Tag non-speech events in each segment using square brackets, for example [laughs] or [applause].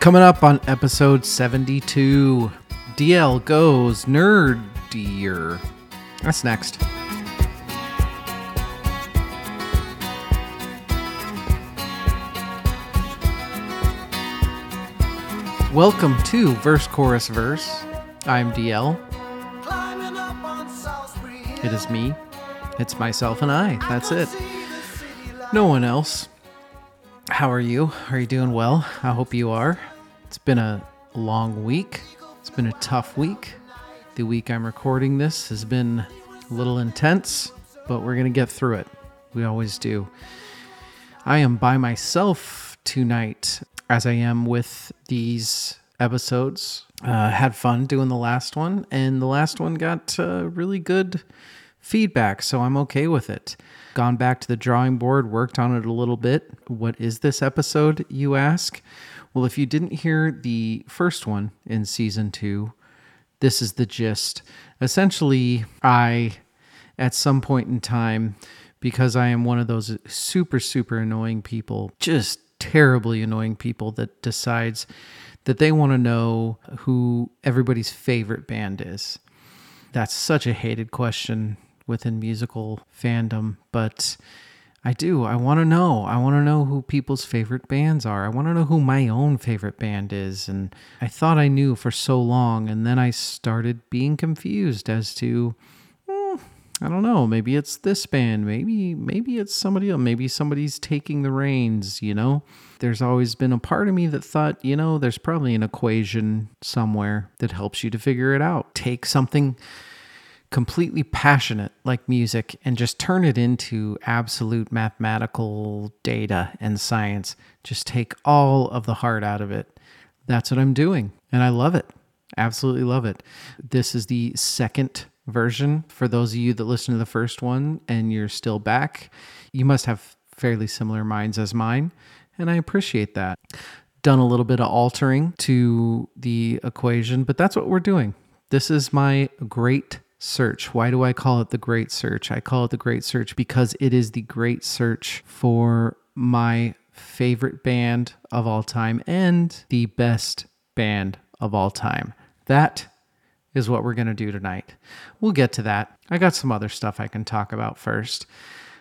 Coming up on episode 72, DL goes nerdier. That's next. Welcome to Verse Chorus Verse. I'm DL. It is me. It's myself and I. That's it. No one else. How are you? Are you doing well? I hope you are. It's been a long week. It's been a tough week. The week I'm recording this has been a little intense, but we're going to get through it. We always do. I am by myself tonight, as I am with these episodes. Uh, had fun doing the last one, and the last one got uh, really good feedback, so I'm okay with it. Gone back to the drawing board, worked on it a little bit. What is this episode, you ask? Well, if you didn't hear the first one in season two, this is the gist. Essentially, I, at some point in time, because I am one of those super, super annoying people, just terribly annoying people that decides that they want to know who everybody's favorite band is. That's such a hated question within musical fandom, but I do. I want to know. I want to know who people's favorite bands are. I want to know who my own favorite band is. And I thought I knew for so long, and then I started being confused as to, hmm, I don't know. Maybe it's this band. Maybe maybe it's somebody else. Maybe somebody's taking the reins. You know. There's always been a part of me that thought, you know, there's probably an equation somewhere that helps you to figure it out. Take something completely passionate like music and just turn it into absolute mathematical data and science. Just take all of the heart out of it. That's what I'm doing. And I love it. Absolutely love it. This is the second version. For those of you that listen to the first one and you're still back, you must have fairly similar minds as mine. And I appreciate that. Done a little bit of altering to the equation, but that's what we're doing. This is my great search. Why do I call it the great search? I call it the great search because it is the great search for my favorite band of all time and the best band of all time. That is what we're going to do tonight. We'll get to that. I got some other stuff I can talk about first.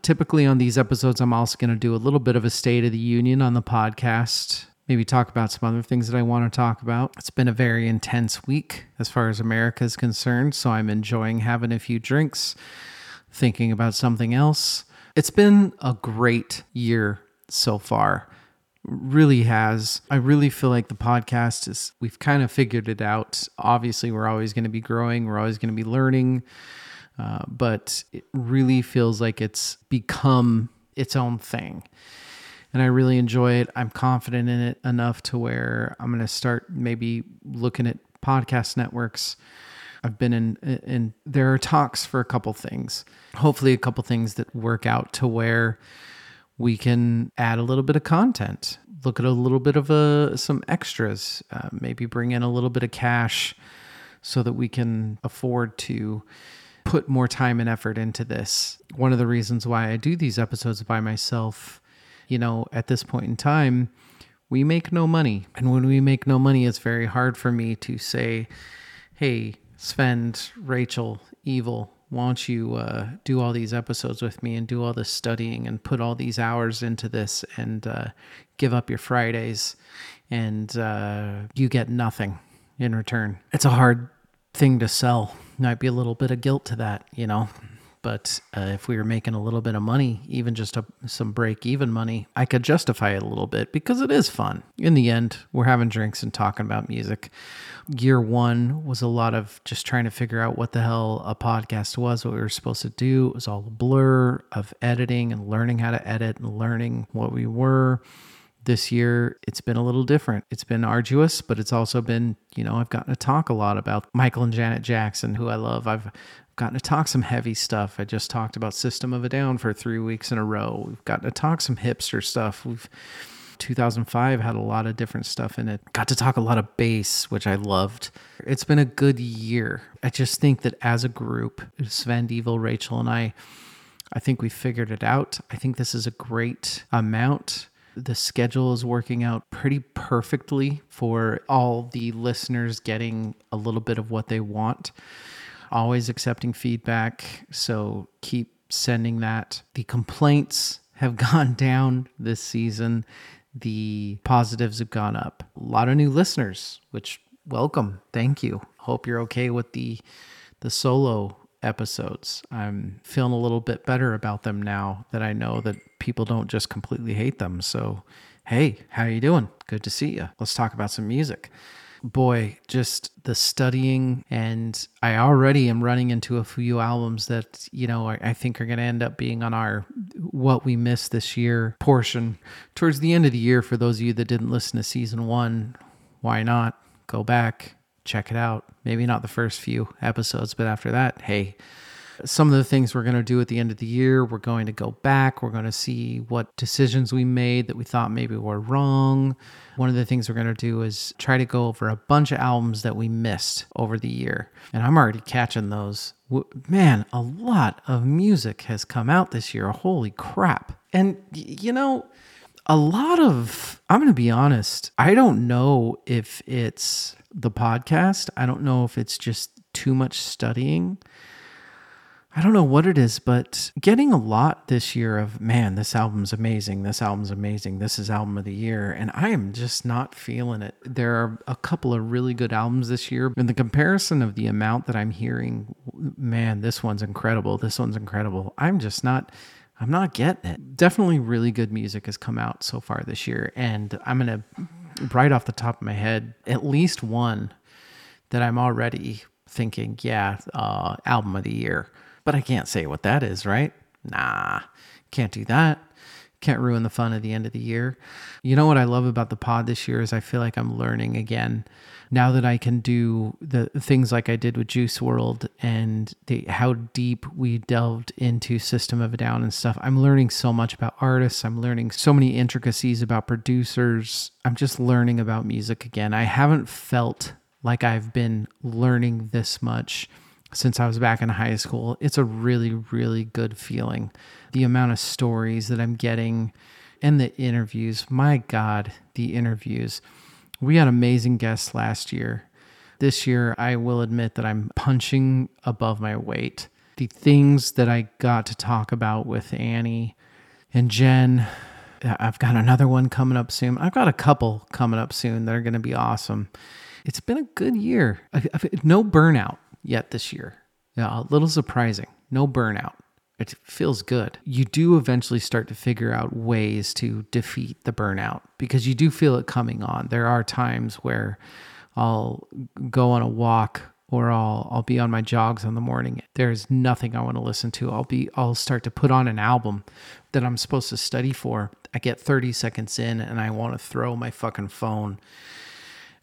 Typically, on these episodes, I'm also going to do a little bit of a State of the Union on the podcast maybe talk about some other things that I want to talk about. It's been a very intense week as far as America is concerned, so I'm enjoying having a few drinks, thinking about something else. It's been a great year so far. Really has. I really feel like the podcast is, we've kind of figured it out. Obviously, we're always going to be growing, we're always going to be learning, uh, but it really feels like it's become its own thing and I really enjoy it. I'm confident in it enough to where I'm going to start maybe looking at podcast networks. I've been in and there are talks for a couple things. Hopefully a couple things that work out to where we can add a little bit of content. Look at a little bit of a some extras, uh, maybe bring in a little bit of cash so that we can afford to put more time and effort into this. One of the reasons why I do these episodes by myself you know, at this point in time, we make no money. And when we make no money, it's very hard for me to say, hey, Sven, Rachel, Evil, why don't you uh, do all these episodes with me and do all this studying and put all these hours into this and uh, give up your Fridays and uh, you get nothing in return? It's a hard thing to sell. Might be a little bit of guilt to that, you know. But uh, if we were making a little bit of money, even just a, some break even money, I could justify it a little bit because it is fun. In the end, we're having drinks and talking about music. Year one was a lot of just trying to figure out what the hell a podcast was, what we were supposed to do. It was all a blur of editing and learning how to edit and learning what we were this year it's been a little different. It's been arduous, but it's also been, you know, I've gotten to talk a lot about Michael and Janet Jackson, who I love. I've gotten to talk some heavy stuff. I just talked about System of a Down for three weeks in a row. We've gotten to talk some hipster stuff. We've 2005 had a lot of different stuff in it. Got to talk a lot of bass, which I loved. It's been a good year. I just think that as a group, Sven Devil, Rachel, and I, I think we figured it out. I think this is a great amount The schedule is working out pretty perfectly for all the listeners getting a little bit of what they want. Always accepting feedback. So keep sending that. The complaints have [laughs] gone down this season. The positives have gone up. A lot of new listeners, which welcome. Thank you. Hope you're okay with the the solo episodes. I'm feeling a little bit better about them now that I know that people don't just completely hate them. So, hey, how are you doing? Good to see you. Let's talk about some music. Boy, just the studying and I already am running into a few albums that, you know, I, I think are going to end up being on our what we missed this year portion towards the end of the year for those of you that didn't listen to season 1. Why not? Go back, check it out. Maybe not the first few episodes, but after that, hey, some of the things we're going to do at the end of the year, we're going to go back. We're going to see what decisions we made that we thought maybe were wrong. One of the things we're going to do is try to go over a bunch of albums that we missed over the year. And I'm already catching those. Man, a lot of music has come out this year. Holy crap. And, you know, a lot of, I'm going to be honest, I don't know if it's the podcast. I don't know if it's just too much studying. I don't know what it is, but getting a lot this year of, man, this album's amazing. This album's amazing. This is album of the year. And I am just not feeling it. There are a couple of really good albums this year. In the comparison of the amount that I'm hearing, man, this one's incredible. This one's incredible. I'm just not. I'm not getting it. Definitely really good music has come out so far this year. And I'm going to, right off the top of my head, at least one that I'm already thinking, yeah, uh, album of the year but I can't say what that is, right? Nah, can't do that. Can't ruin the fun at the end of the year. You know what I love about the pod this year is I feel like I'm learning again. Now that I can do the things like I did with Juice WRLD and the, how deep we delved into System of a Down and stuff, I'm learning so much about artists. I'm learning so many intricacies about producers. I'm just learning about music again. I haven't felt like I've been learning this much since I was back in high school. It's a really, really good feeling. The amount of stories that I'm getting and the interviews. My God, the interviews. We had amazing guests last year. This year, I will admit that I'm punching above my weight. The things that I got to talk about with Annie and Jen, uh, I've got another one coming up soon. I've got a couple coming up soon that are going to be awesome. It's been a good year. No burnout yet this year. Yeah, a little surprising. No burnout. It feels good. You do eventually start to figure out ways to defeat the burnout because you do feel it coming on. There are times where I'll go on a walk or I'll I'll be on my jogs in the morning. There's nothing I want to listen to. I'll be I'll start to put on an album that I'm supposed to study for. I get 30 seconds in and I want to throw my fucking phone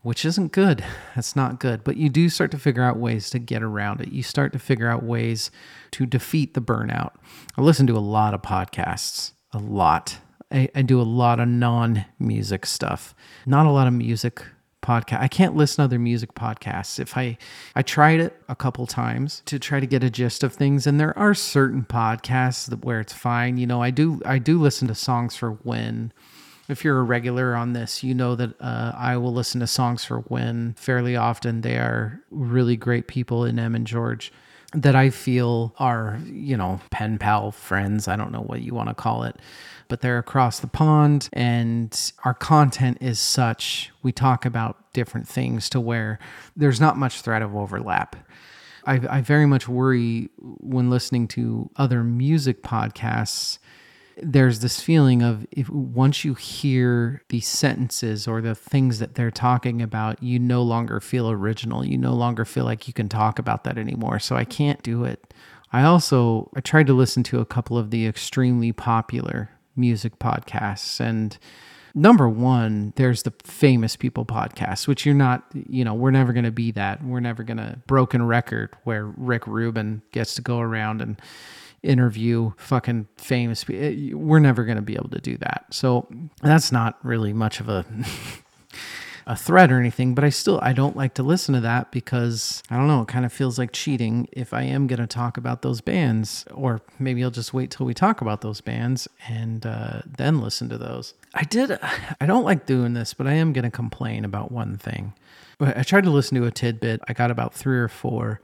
which isn't good. [laughs] That's not good. But you do start to figure out ways to get around it. You start to figure out ways to defeat the burnout. I listen to a lot of podcasts, a lot. I, I do a lot of non music stuff, not a lot of music podcast. I can't listen to other music podcasts. If I I tried it a couple times to try to get a gist of things and there are certain podcasts that where it's fine. You know, I do I do listen to songs for when if you're a regular on this, you know that uh, I will listen to songs for When fairly often. They are really great people in Em and George that I feel are, you know, pen pal friends. I don't know what you want to call it, but they're across the pond and our content is such. We talk about different things to where there's not much threat of overlap. I, I very much worry when listening to other music podcasts there's this feeling of if once you hear these sentences or the things that they're talking about, you no longer feel original. You no longer feel like you can talk about that anymore. So I can't do it. I also I tried to listen to a couple of the extremely popular music podcasts and number one, there's the famous people podcast, which you're not, you know, we're never going to be that. We're never going to broken record where Rick Rubin gets to go around and interview fucking famous people. We're never going to be able to do that. So that's not really much of a [laughs] a threat or anything, but I still I don't like to listen to that because I don't know, it kind of feels like cheating if I am going to talk about those bands or maybe I'll just wait till we talk about those bands and uh, then listen to those. I did I don't like doing this, but I am going to complain about one thing. I tried to listen to a tidbit. I got about 3 or 4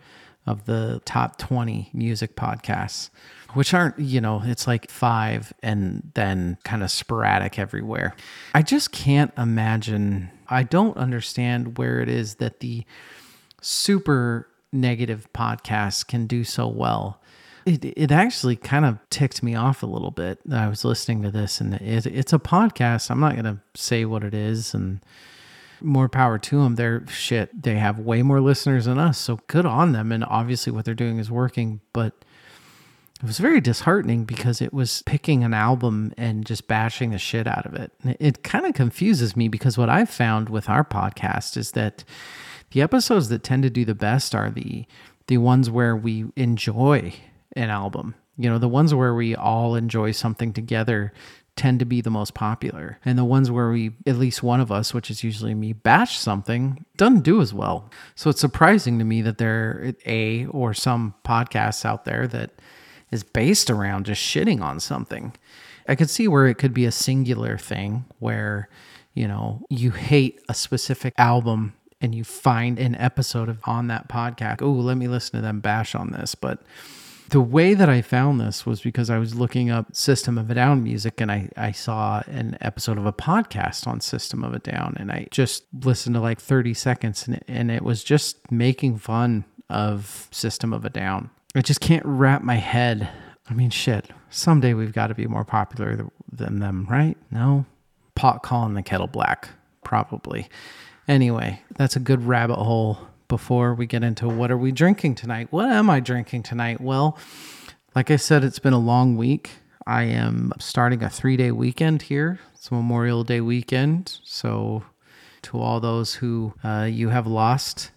of the top 20 music podcasts, which aren't, you know, it's like five and then kind of sporadic everywhere. I just can't imagine, I don't understand where it is that the super negative podcasts can do so well. It, it actually kind of ticked me off a little bit. I was listening to this and it, it's a podcast. I'm not going to say what it is and more power to them. They're shit. They have way more listeners than us. So good on them. And obviously what they're doing is working. But it was very disheartening because it was picking an album and just bashing the shit out of it. It, it kind of confuses me because what I've found with our podcast is that the episodes that tend to do the best are the the ones where we enjoy an album. You know, the ones where we all enjoy something together tend to be the most popular. And the ones where we, at least one of us, which is usually me, bash something, doesn't do as well. So it's surprising to me that there a or some podcasts out there that is based around just shitting on something. I could see where it could be a singular thing where, you know, you hate a specific album and you find an episode of on that podcast. Oh, let me listen to them bash on this. But the way that I found this was because I was looking up System of a Down music and I, I saw an episode of a podcast on System of a Down and I just listened to like 30 seconds and it, and it was just making fun of System of a Down. I just can't wrap my head. I mean, shit, someday we've got to be more popular than them, right? No? Pot calling the kettle black, probably. Anyway, that's a good rabbit hole before we get into what are we drinking tonight. What am I drinking tonight? Well, like I said, it's been a long week. I am starting a three day weekend here. It's Memorial Day weekend. So, to all those who uh, you have lost,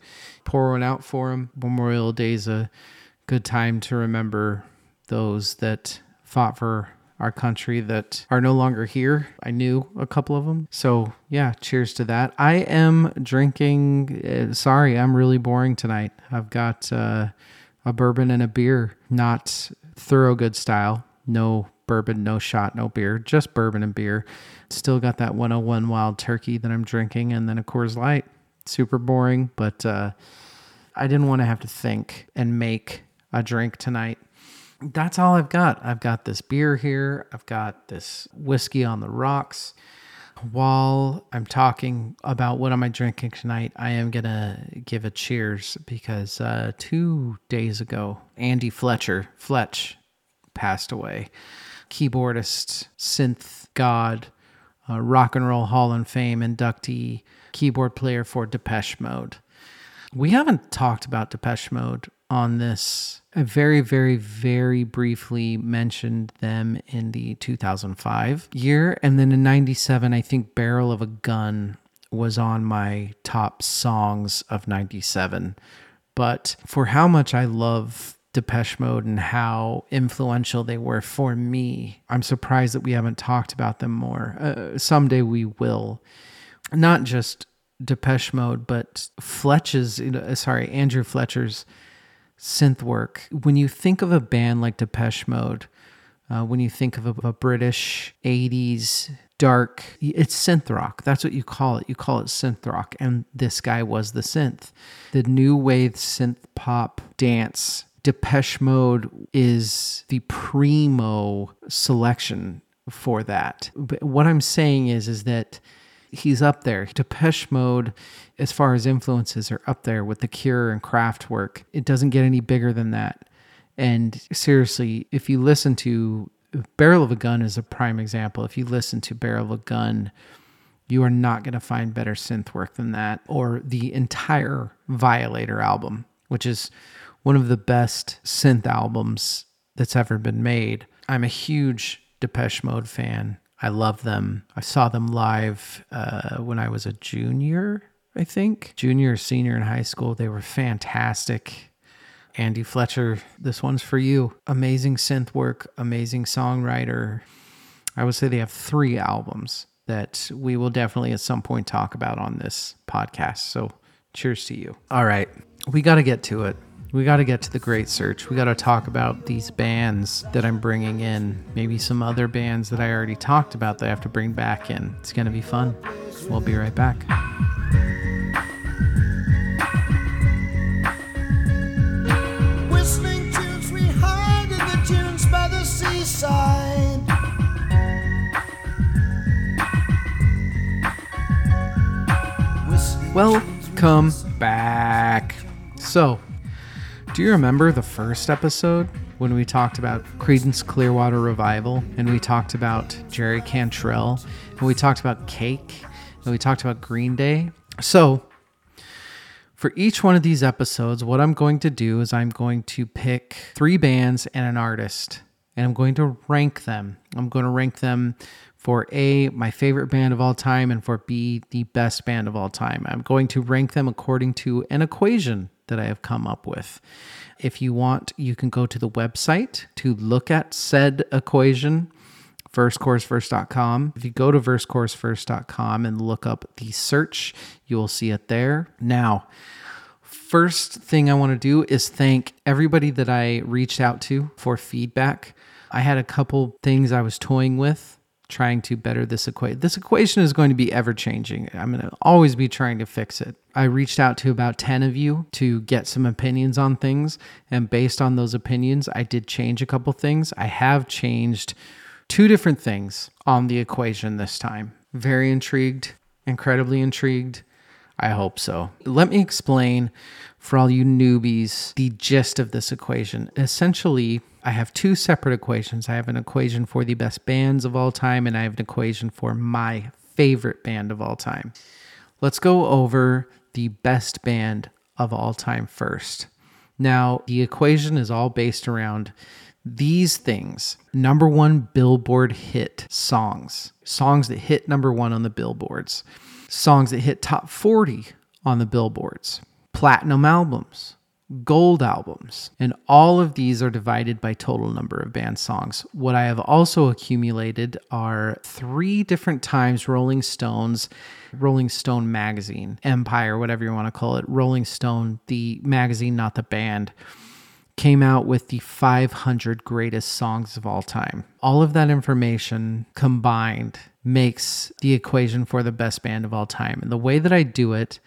pour one out for them. Memorial Day is a good time to remember those that fought for our country that are no longer here. I knew a couple of them. So, yeah, cheers to that. I am drinking, uh, sorry, I'm really boring tonight. I've got uh, a bourbon and a beer, not Thorogood style. No bourbon, no shot, no beer, just bourbon and beer. Still got that 101 Wild Turkey that I'm drinking, and then a Coors Light. Super boring, but uh, I didn't want to have to think and make a drink tonight that's all I've got. I've got this beer here. I've got this whiskey on the rocks. While I'm talking about what am I drinking tonight, I am gonna give a cheers because uh, two days ago, Andy Fletcher Fletch passed away. Keyboardist, synth god, uh, rock and roll Hall of Fame inductee, keyboard player for Depeche Mode. We haven't talked about Depeche Mode on this I very, very, very briefly mentioned them in the 2005 year. And then in 97, I think Barrel of a Gun was on my top songs of 97. But for how much I love Depeche Mode and how influential they were for me, I'm surprised that we haven't talked about them more. Uh, someday we will. Not just Depeche Mode, but Fletch's, sorry, Andrew Fletcher's synth work. When you think of a band like Depeche Mode, uh, when you think of a, a, British 80s dark, it's synth rock. That's what you call it. You call it synth rock. And this guy was the synth. The new wave synth pop dance. Depeche Mode is the primo selection for that. But what I'm saying is, is that he's up there. Depeche Mode, as far as influences, are up there with The Cure and Kraftwerk. It doesn't get any bigger than that. And seriously, if you listen to Barrel of a Gun is a prime example. If you listen to Barrel of a Gun, you are not going to find better synth work than that, or the entire Violator album, which is one of the best synth albums that's ever been made. I'm a huge Depeche Mode fan. I love them. I saw them live uh, when I was a junior, I think, junior or senior in high school. They were fantastic. Andy Fletcher, this one's for you. Amazing synth work, amazing songwriter. I would say they have three albums that we will definitely at some point talk about on this podcast. So, cheers to you. All right, we got to get to it. We got to get to the great search. We got to talk about these bands that I'm bringing in, maybe some other bands that I already talked about that I have to bring back in. It's going to be fun. We'll be right back. Whistling tunes we hide in the dunes by the seaside. Welcome back. So, do you remember the first episode when we talked about Creedence Clearwater Revival and we talked about Jerry Cantrell and we talked about Cake we talked about Green Day? So, for each one of these episodes, what I'm going to do is I'm going to pick three bands and an artist, and I'm going to rank them. I'm going to rank them for A, my favorite band of all time, and for B, the best band of all time. I'm going to rank them according to an equation that I have come up with. If you want, you can go to the website to look at said equation versechorusverse.com. If you go to versechorusverse.com and look up the search, you will see it there. Now, first thing I want to do is thank everybody that I reached out to for feedback. I had a couple things I was toying with trying to better this equation. This equation is going to be ever changing. I'm going to always be trying to fix it. I reached out to about 10 of you to get some opinions on things. And based on those opinions, I did change a couple things. I have changed two different things on the equation this time. Very intrigued, incredibly intrigued. I hope so. Let me explain for all you newbies the gist of this equation. Essentially, I have two separate equations. I have an equation for the best bands of all time, and I have an equation for my favorite band of all time. Let's go over the best band of all time first. Now, the equation is all based around these things number one billboard hit songs, songs that hit number one on the billboards, songs that hit top 40 on the billboards, platinum albums, gold albums, and all of these are divided by total number of band songs. What I have also accumulated are three different times Rolling Stones, Rolling Stone magazine, Empire, whatever you want to call it, Rolling Stone, the magazine, not the band came out with the 500 greatest songs of all time. All of that information combined makes the equation for the best band of all time. And the way that I do it,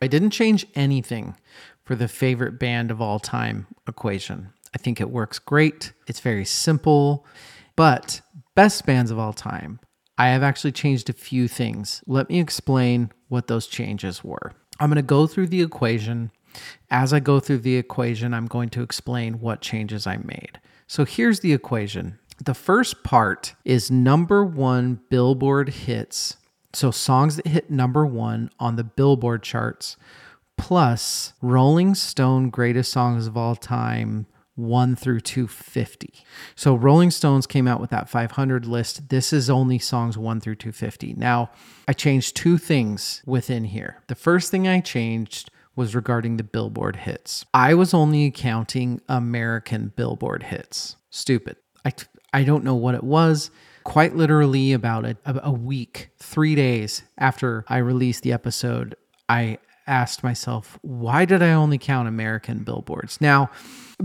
I didn't change anything for the favorite band of all time equation. I think it works great. It's very simple, but best bands of all time, I have actually changed a few things. Let me explain what those changes were. I'm going to go through the equation as I go through the equation, I'm going to explain what changes I made. So here's the equation. The first part is number one Billboard hits. So songs that hit number one on the Billboard charts, plus Rolling Stone greatest songs of all time 1 through 250. So Rolling Stones came out with that 500 list. This is only songs 1 through 250. Now, I changed two things within here. The first thing I changed was regarding the Billboard hits. I was only counting American Billboard hits. Stupid. I, I don't know what it was. Quite literally, about a, a week, three days after I released the episode, I asked myself, why did I only count American billboards? Now,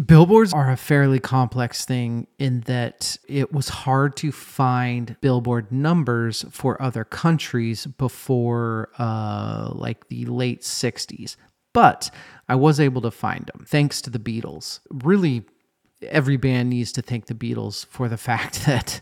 billboards are a fairly complex thing in that it was hard to find billboard numbers for other countries before uh, like the late 60s. But I was able to find them thanks to the Beatles. Really, every band needs to thank the Beatles for the [laughs] fact that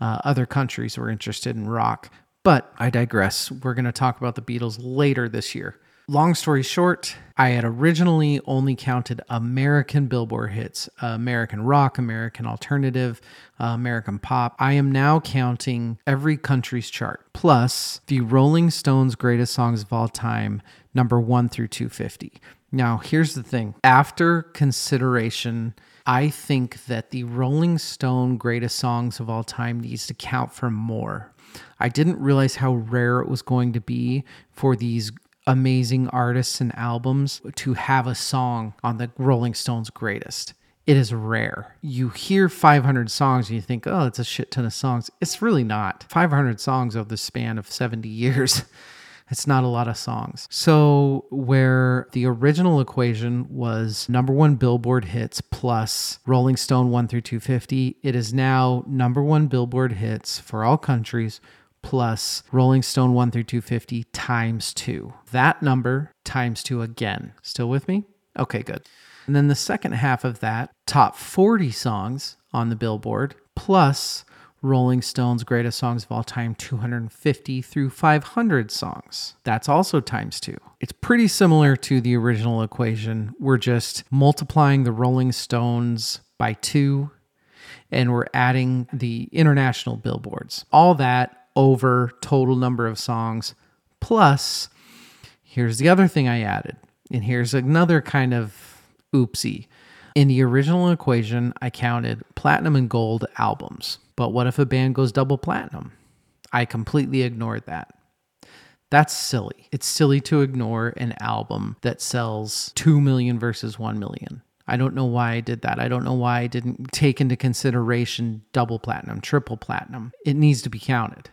uh, other countries were interested in rock. But I digress. We're going to talk about the Beatles later this year. Long story short, I had originally only counted American Billboard hits American rock, American alternative, uh, American pop. I am now counting every country's chart, plus the Rolling Stones' greatest songs of all time, number one through 250. Now, here's the thing after consideration, I think that the Rolling Stone greatest songs of all time needs to count for more. I didn't realize how rare it was going to be for these amazing artists and albums to have a song on the Rolling Stones greatest. It is rare. You hear 500 songs and you think, oh, it's a shit ton of songs. It's really not. 500 songs over the span of 70 years. [laughs] It's not a lot of songs. So, where the original equation was number one Billboard hits plus Rolling Stone 1 through 250, it is now number one Billboard hits for all countries plus Rolling Stone 1 through 250 times two. That number times two again. Still with me? Okay, good. And then the second half of that, top 40 songs on the Billboard plus Rolling Stone's greatest songs of all time, 250 through 500 songs. That's also times two. It's pretty similar to the original equation. We're just multiplying the Rolling Stones by two and we're adding the international billboards. All that over total number of songs. Plus, here's the other thing I added. And here's another kind of oopsie. In the original equation, I counted platinum and gold albums. But what if a band goes double platinum? I completely ignored that. That's silly. It's silly to ignore an album that sells 2 million versus 1 million. I don't know why I did that. I don't know why I didn't take into consideration double platinum, triple platinum. It needs to be counted.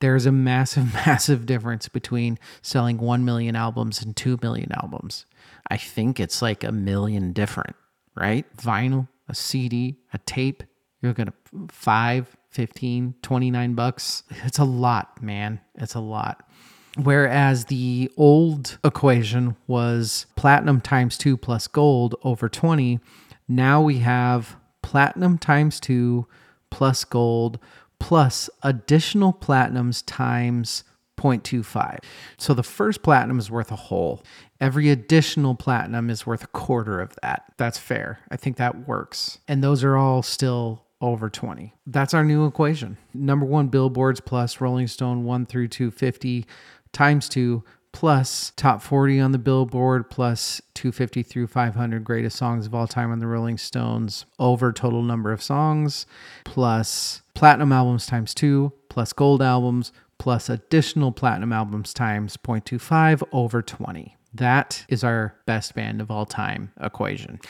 There's a massive, [laughs] massive difference between selling 1 million albums and 2 million albums. I think it's like a million different right? Vinyl, a CD, a tape, you're going to 5, 15, 29 bucks. It's a lot, man. It's a lot. Whereas the old equation was platinum times 2 plus gold over 20, now we have platinum times 2 plus gold plus additional platinums times 0.25. So the first platinum is worth a whole. Every additional platinum is worth a quarter of that. That's fair. I think that works. And those are all still over 20. That's our new equation. Number one, billboards plus Rolling Stone 1 through 250 times 2 plus top 40 on the Billboard plus 250 through 500 greatest songs of all time on the Rolling Stones over total number of songs plus platinum albums times 2 plus gold albums plus additional platinum albums times 0.25 over 20. That is our best band of all time equation.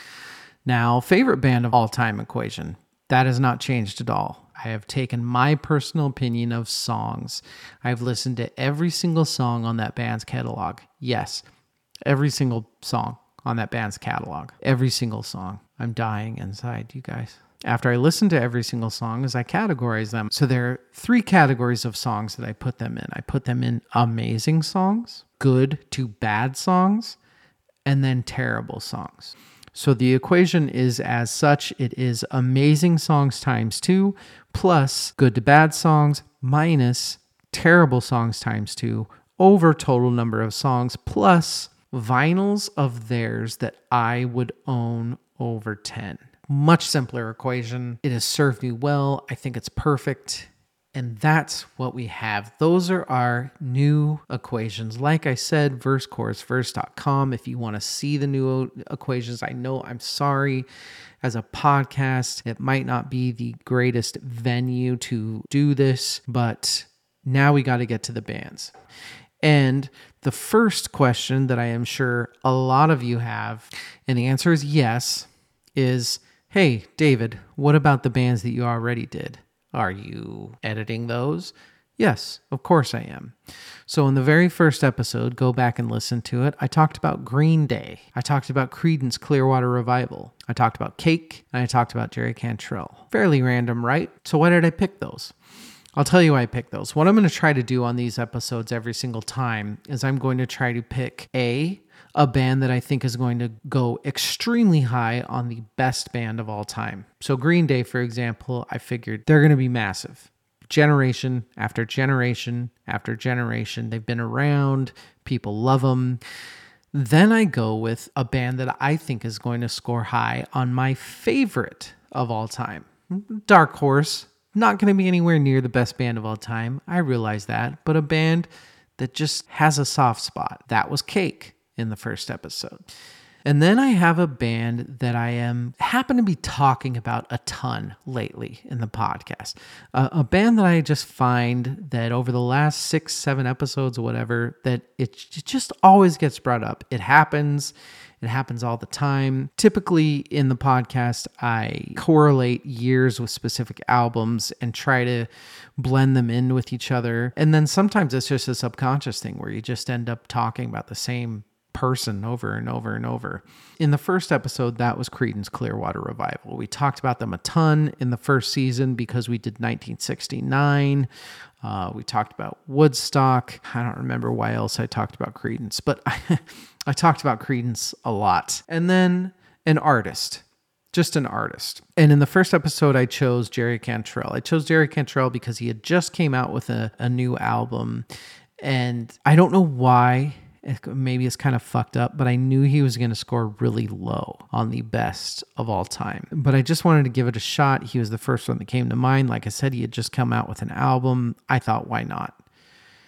Now, favorite band of all time equation. That has not changed at all. I have taken my personal opinion of songs. I've listened to every single song on that band's catalog. Yes, every single song on that band's catalog. Every single song. I'm dying inside, you guys after I listen to every single song is I categorize them. So there are three categories of songs that I put them in. I put them in amazing songs, good to bad songs, and then terrible songs. So the equation is as such it is amazing songs times 2 plus good to bad songs minus terrible songs times 2 over total number of songs plus vinyls of theirs that I would own over 10. Much simpler equation. It has served me well. I think it's perfect. And that's what we have. Those are our new equations. Like I said, versechorusverse.com. If you want to see the new equations, I know I'm sorry. As a podcast, it might not be the greatest venue to do this, but now we got to get to the bands. And the first question that I am sure a lot of you have, and the answer is yes, is Hey, David, what about the bands that you already did? Are you editing those? Yes, of course I am. So, in the very first episode, go back and listen to it. I talked about Green Day. I talked about Creedence Clearwater Revival. I talked about Cake, and I talked about Jerry Cantrell. Fairly random, right? So, why did I pick those? I'll tell you why I picked those. What I'm going to try to do on these episodes every single time is I'm going to try to pick A, a band that I think is going to go extremely high on the best band of all time. So, Green Day, for example, I figured they're going to be massive. Generation after generation after generation. They've been around, people love them. Then I go with a band that I think is going to score high on my favorite of all time. Dark Horse, not going to be anywhere near the best band of all time. I realize that, but a band that just has a soft spot. That was Cake in the first episode. And then I have a band that I am happen to be talking about a ton lately in the podcast. Uh, a band that I just find that over the last six, seven episodes or whatever, that it, it just always gets brought up. It happens. It happens all the time. Typically, in the podcast, I correlate years with specific albums and try to blend them in with each other. And then sometimes it's just a subconscious thing where you just end up talking about the same person over and over and over. In the first episode, that was Creedence Clearwater Revival. We talked about them a ton in the first season because we did 1969. Uh, we talked about Woodstock. I don't remember why else I talked about Creedence, but I, [laughs] I talked about Creedence a lot. And then an artist just an artist. And in the first episode, I chose Jerry Cantrell. I chose Jerry Cantrell because he had just came out with a, a new album. And I don't know why maybe it's kind of fucked up, but I knew he was going to score really low on the best of all time. But I just wanted to give it a shot. He was the first one that came to mind. Like I said, he had just come out with an album. I thought, why not?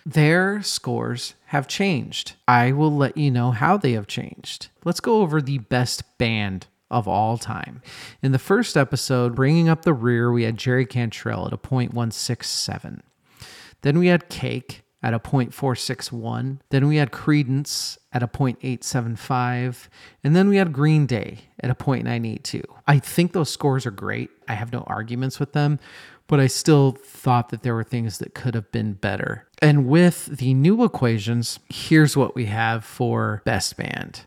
Their scores have changed. I will let you know how they have changed. Let's go over the best band of all time. In the first episode, bringing up the rear, we had Jerry Cantrell at a .167. Then we had Cake at a 0.461. Then we had Creedence at a 0.875. And then we had Green Day at a 0.982. I think those scores are great. I have no arguments with them, but I still thought that there were things that could have been better. And with the new equations, here's what we have for Best Band.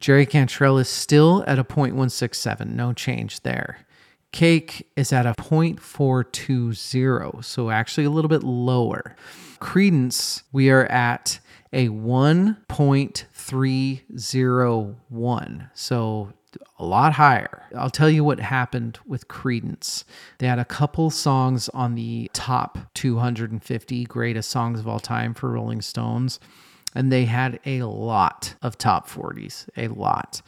Jerry Cantrell is still at a 0.167, no change there. Cake is at a 0.420, so actually a little bit lower. Creedence, we are at a 1.301. So a lot higher. I'll tell you what happened with Creedence. They had a couple songs on the top 250 greatest songs of all time for Rolling Stones, and they had a lot of top 40s, a lot.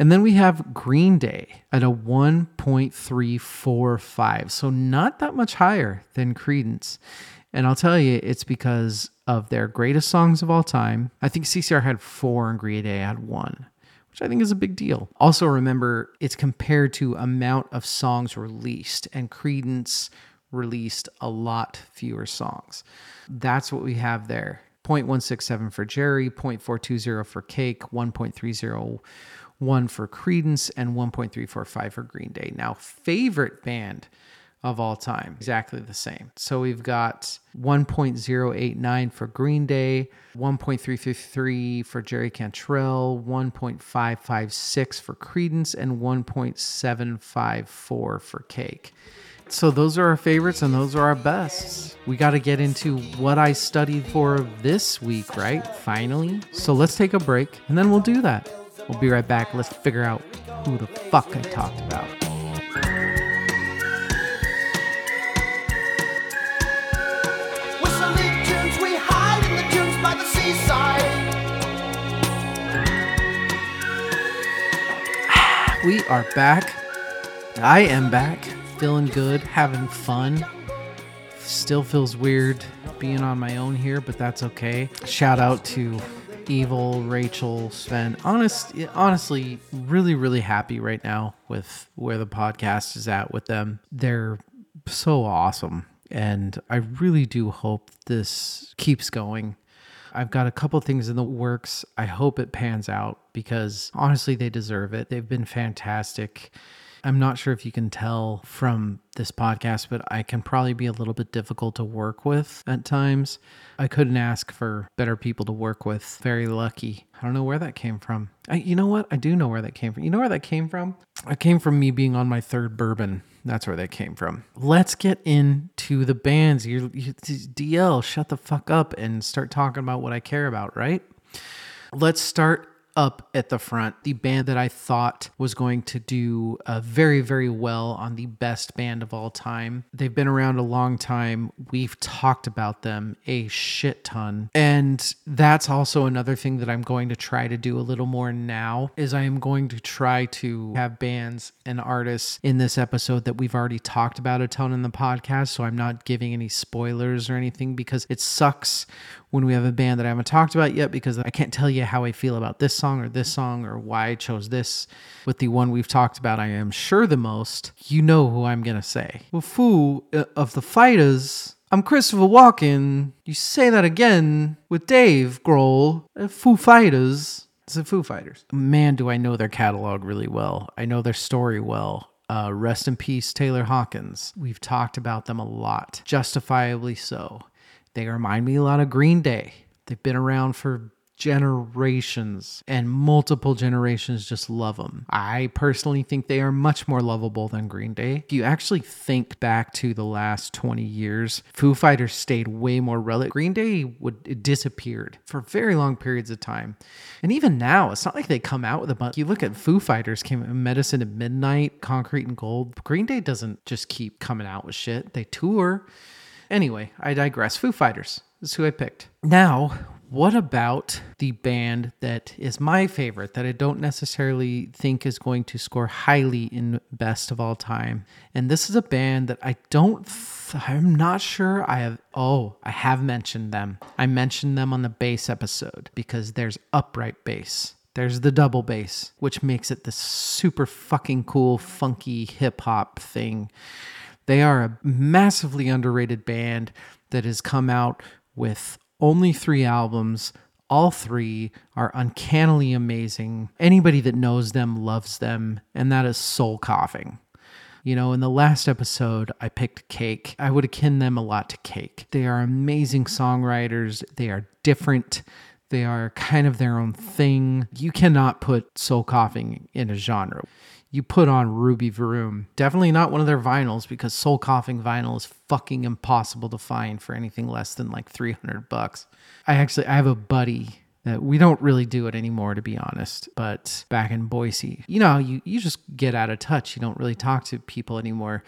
And then we have Green Day at a 1.345, so not that much higher than Creedence. And I'll tell you, it's because of their greatest songs of all time. I think CCR had four and Green Day had one, which I think is a big deal. Also, remember, it's compared to amount of songs released, and Creedence released a lot fewer songs. That's what we have there. 0.167 for Jerry, 0.420 for Cake, 1.301 for Creedence, and 1.345 for Green Day. Now, favorite band of all time. Exactly the same. So we've got 1.089 for Green Day, 1.353 for Jerry Cantrell, 1.556 for Creedence, and 1.754 for Cake. So those are our favorites and those are our bests. We got to get into what I studied for this week, right? Finally. So let's take a break and then we'll do that. We'll be right back. Let's figure out who the fuck I talked about. With some lead tunes, we hide in the dunes by the seaside. [sighs] We are back. I am back. Feeling good, having fun. Still feels weird being on my own here, but that's okay. Shout out to Evil, Rachel, Sven. Honest, honestly, really, really happy right now with where the podcast is at with them. They're so awesome. And I really do hope this keeps going. I've got a couple things in the works. I hope it pans out because honestly, they deserve it. They've been fantastic. I'm not sure if you can tell from this podcast, but I can probably be a little bit difficult to work with at times. I couldn't ask for better people to work with. Very lucky. I don't know where that came from. I, you know what? I do know where that came from. You know where that came from? It came from me being on my third bourbon. That's where that came from. Let's get into the bands. You, you DL, shut the fuck up and start talking about what I care about, right? Let's start up at the front. The band that I thought was going to do uh, very, very well on the best band of all time. They've been around a long time. We've talked about them a shit ton. And that's also another thing that I'm going to try to do a little more now is I am going to try to have bands and artists in this episode that we've already talked about a ton in the podcast. So I'm not giving any spoilers or anything because it sucks when we have a band that I haven't talked about yet because I can't tell you how I feel about this song or this song or why I chose this with the one we've talked about I am sure the most, you know who I'm going to say. Well, Foo uh, of the Fighters, I'm Christopher Walken. You say that again with Dave Grohl, uh, Foo Fighters. It's the Foo Fighters. Man, do I know their catalog really well. I know their story well. Uh, rest in peace, Taylor Hawkins. We've talked about them a lot, justifiably so. They remind me a lot of Green Day. They've been around for generations and multiple generations just love them. I personally think they are much more lovable than Green Day. If you actually think back to the last 20 years, Foo Fighters stayed way more relevant. Green Day would disappeared for very long periods of time. And even now, it's not like they come out with a bunch. You look at Foo Fighters came Medicine at Midnight, Concrete and Gold. Green Day doesn't just keep coming out with shit. They tour. Anyway, I digress. Foo Fighters is who I picked. Now, what about the band that is my favorite that I don't necessarily think is going to score highly in best of all time? And this is a band that I don't th- I'm not sure I have oh, I have mentioned them. I mentioned them on the bass episode because there's upright bass. There's the double bass, which makes it this super fucking cool funky hip hop thing. They are a massively underrated band that has come out with only three albums. All three are uncannily amazing. Anybody that knows them loves them, and that is Soul Coughing. You know, in the last episode, I picked Cake. I would akin them a lot to Cake. They are amazing songwriters, they are different. They are kind of their own thing. You cannot put soul coughing in a genre you put on Ruby Vroom. Definitely not one of their vinyls because Soul Coughing vinyl is fucking impossible to find for anything less than like 300 bucks. I actually I have a buddy that we don't really do it anymore to be honest, but back in Boise, you know, you you just get out of touch. You don't really talk to people anymore.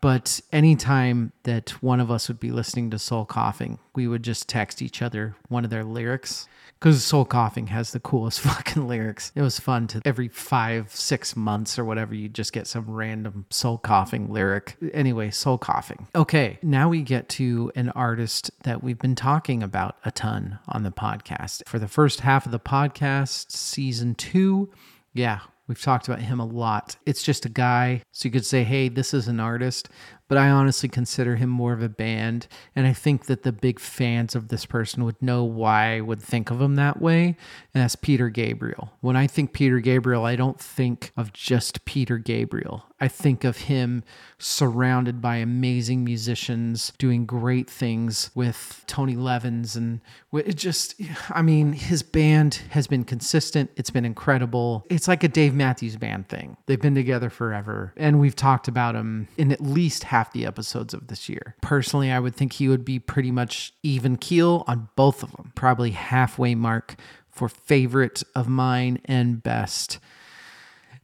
But anytime that one of us would be listening to Soul Coughing, we would just text each other one of their lyrics because Soul Coughing has the coolest [laughs] fucking lyrics. It was fun to every five, six months or whatever, you just get some random Soul Coughing lyric. Anyway, Soul Coughing. Okay, now we get to an artist that we've been talking about a ton on the podcast. For the first half of the podcast, season two, yeah, We've talked about him a lot. It's just a guy. So you could say, hey, this is an artist but I honestly consider him more of a band. And I think that the big fans of this person would know why I would think of him that way. And that's Peter Gabriel. When I think Peter Gabriel, I don't think of just Peter Gabriel. I think of him surrounded by amazing musicians doing great things with Tony Levins. And it just, I mean, his band has been consistent. It's been incredible. It's like a Dave Matthews Band thing. They've been together forever. And we've talked about him in at least half half the episodes of this year. Personally, I would think he would be pretty much even keel on both of them, probably halfway mark for favorite of mine and best.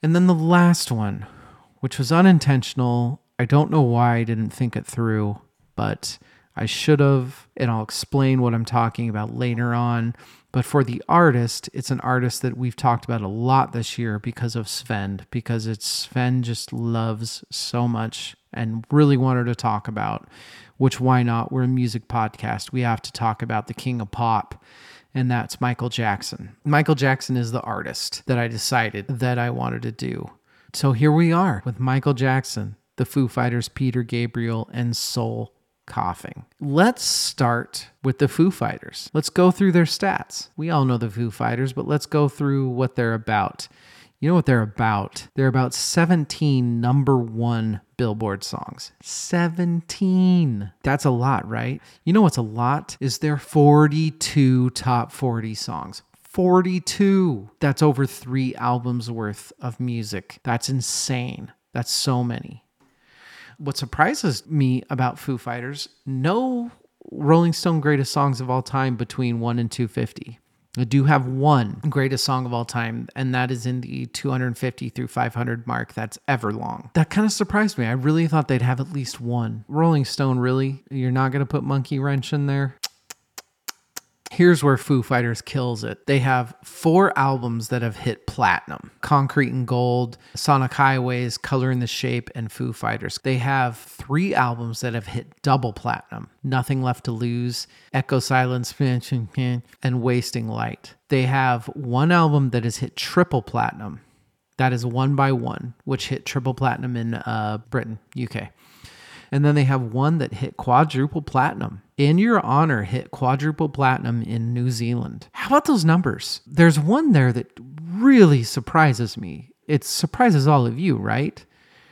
And then the last one, which was unintentional. I don't know why I didn't think it through, but I should have, and I'll explain what I'm talking about later on. But for the artist, it's an artist that we've talked about a lot this year because of Sven, because it's Sven just loves so much and really wanted to talk about, which why not? We're a music podcast. We have to talk about the king of pop, and that's Michael Jackson. Michael Jackson is the artist that I decided that I wanted to do. So here we are with Michael Jackson, the Foo Fighters, Peter Gabriel, and Soul coughing. Let's start with the Foo Fighters. Let's go through their stats. We all know the Foo Fighters, but let's go through what they're about. You know what they're about? They're about 17 number one Billboard songs. 17. That's a lot, right? You know what's a lot? Is there 42 top 40 songs. 42. That's over three albums worth of music. That's insane. That's so many. What surprises me about Foo Fighters, no Rolling Stone greatest songs of all time between 1 and 250. I do have one greatest song of all time, and that is in the 250 through 500 mark. That's Everlong. That kind of surprised me. I really thought they'd have at least one. Rolling Stone, really? You're not going to put Monkey Wrench in there? Here's where Foo Fighters kills it. They have four albums that have hit platinum Concrete and Gold, Sonic Highways, Color in the Shape, and Foo Fighters. They have three albums that have hit double platinum Nothing Left to Lose, Echo Silence, [laughs] and Wasting Light. They have one album that has hit triple platinum. That is One by One, which hit triple platinum in uh, Britain, UK. And then they have one that hit quadruple platinum. In Your Honor hit quadruple platinum in New Zealand. How about those numbers? There's one there that really surprises me. It surprises all of you, right?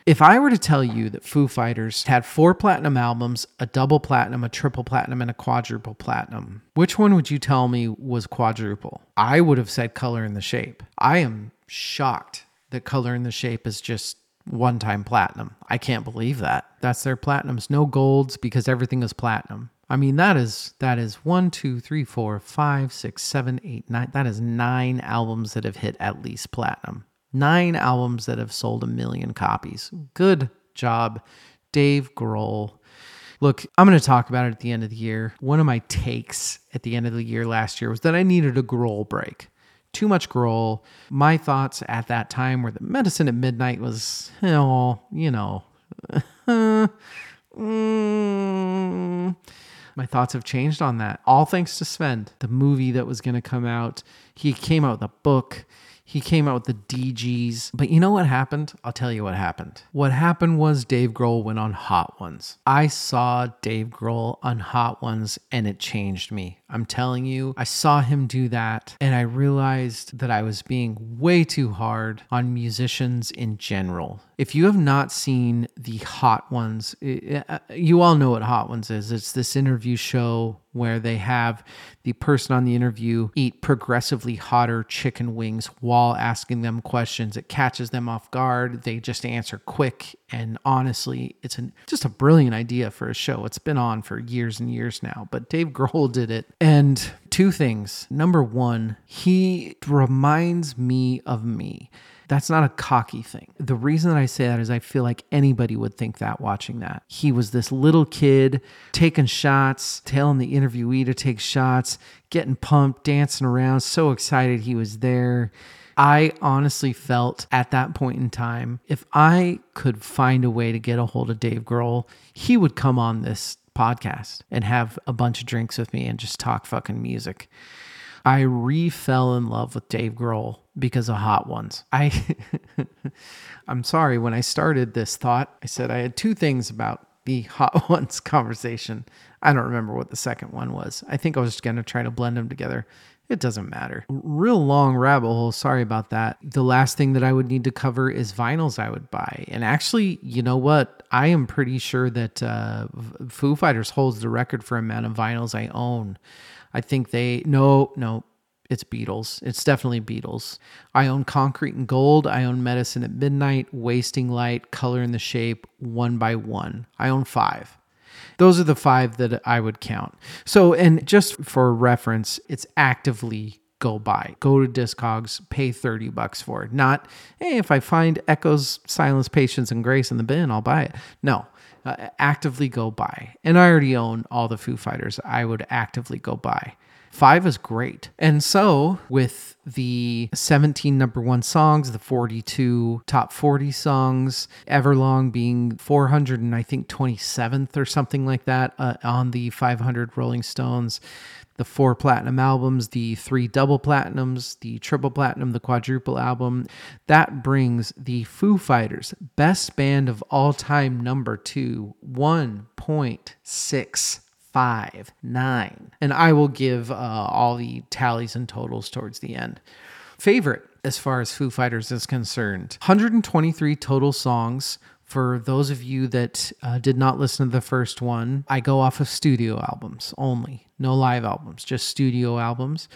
If I were to tell you that Foo Fighters had four platinum albums, a double platinum, a triple platinum, and a quadruple platinum, which one would you tell me was quadruple? I would have said Color in the Shape. I am shocked that Color in the Shape is just one time platinum. I can't believe that. That's their platinums, no golds because everything is platinum. I mean, that is that is one, two, three, four, five, six, seven, eight, nine. That is nine albums that have hit at least platinum. Nine albums that have sold a million copies. Good job, Dave Grohl. Look, I'm going to talk about it at the end of the year. One of my takes at the end of the year last year was that I needed a Grohl break too much Grohl. My thoughts at that time were that Medicine at Midnight was, you know, you [laughs] know. mm, my thoughts have changed on that. All thanks to Sven, the movie that was going to come out. He came out with a book. He came out with the DGs. But you know what happened? I'll tell you what happened. What happened was Dave Grohl went on Hot Ones. I saw Dave Grohl on Hot Ones and it changed me. I'm telling you, I saw him do that and I realized that I was being way too hard on musicians in general. If you have not seen the Hot Ones, uh, you all know what Hot Ones is. It's this interview show where they have the person on the interview eat progressively hotter chicken wings while asking them questions. It catches them off guard. They just answer quick. And honestly, it's an, just a brilliant idea for a show. It's been on for years and years now, but Dave Grohl did it. And two things. Number one, he reminds me of me. That's not a cocky thing. The reason that I say that is I feel like anybody would think that watching that. He was this little kid taking shots, telling the interviewee to take shots, getting pumped, dancing around, so excited he was there. I honestly felt at that point in time, if I could find a way to get a hold of Dave Grohl, he would come on this podcast and have a bunch of drinks with me and just talk fucking music. I re fell in love with Dave Grohl because of Hot Ones. I [laughs] I'm sorry when I started this thought, I said I had two things about the [laughs] Hot Ones conversation. I don't remember what the second one was. I think I was just going to try to blend them together. It doesn't matter. Real long rabbit hole. Sorry about that. The last thing that I would need to cover is vinyls I would buy. And actually, you know what? I am pretty sure that uh, Foo Fighters holds the record for amount of vinyls I own. I think they, no, no, it's Beatles. It's definitely Beatles. I own Concrete and Gold. I own Medicine at Midnight, Wasting Light, Color in the Shape, One by One. I own five. Those are the five that I would count. So, and just for reference, it's actively go buy. Go to Discogs, pay 30 bucks for it. Not, hey, if I find Echoes, Silence, Patience, and Grace in the bin, I'll buy it. No, uh, actively go buy. And I already own all the Foo Fighters. I would actively go buy. Five is great. And so, with the 17 number one songs, the 42 top 40 songs, Everlong being 400 and I think 27th or something like that uh, on the 500 Rolling Stones, the four platinum albums, the three double platinums, the triple platinum, the quadruple album. That brings the Foo Fighters best band of all time number two, 1.6 five, nine. And I will give uh, all the tallies and totals towards the end. Favorite as far as Foo Fighters is concerned 123 total songs. For those of you that uh, did not listen to the first one, I go off of studio albums only, no live albums, just studio albums.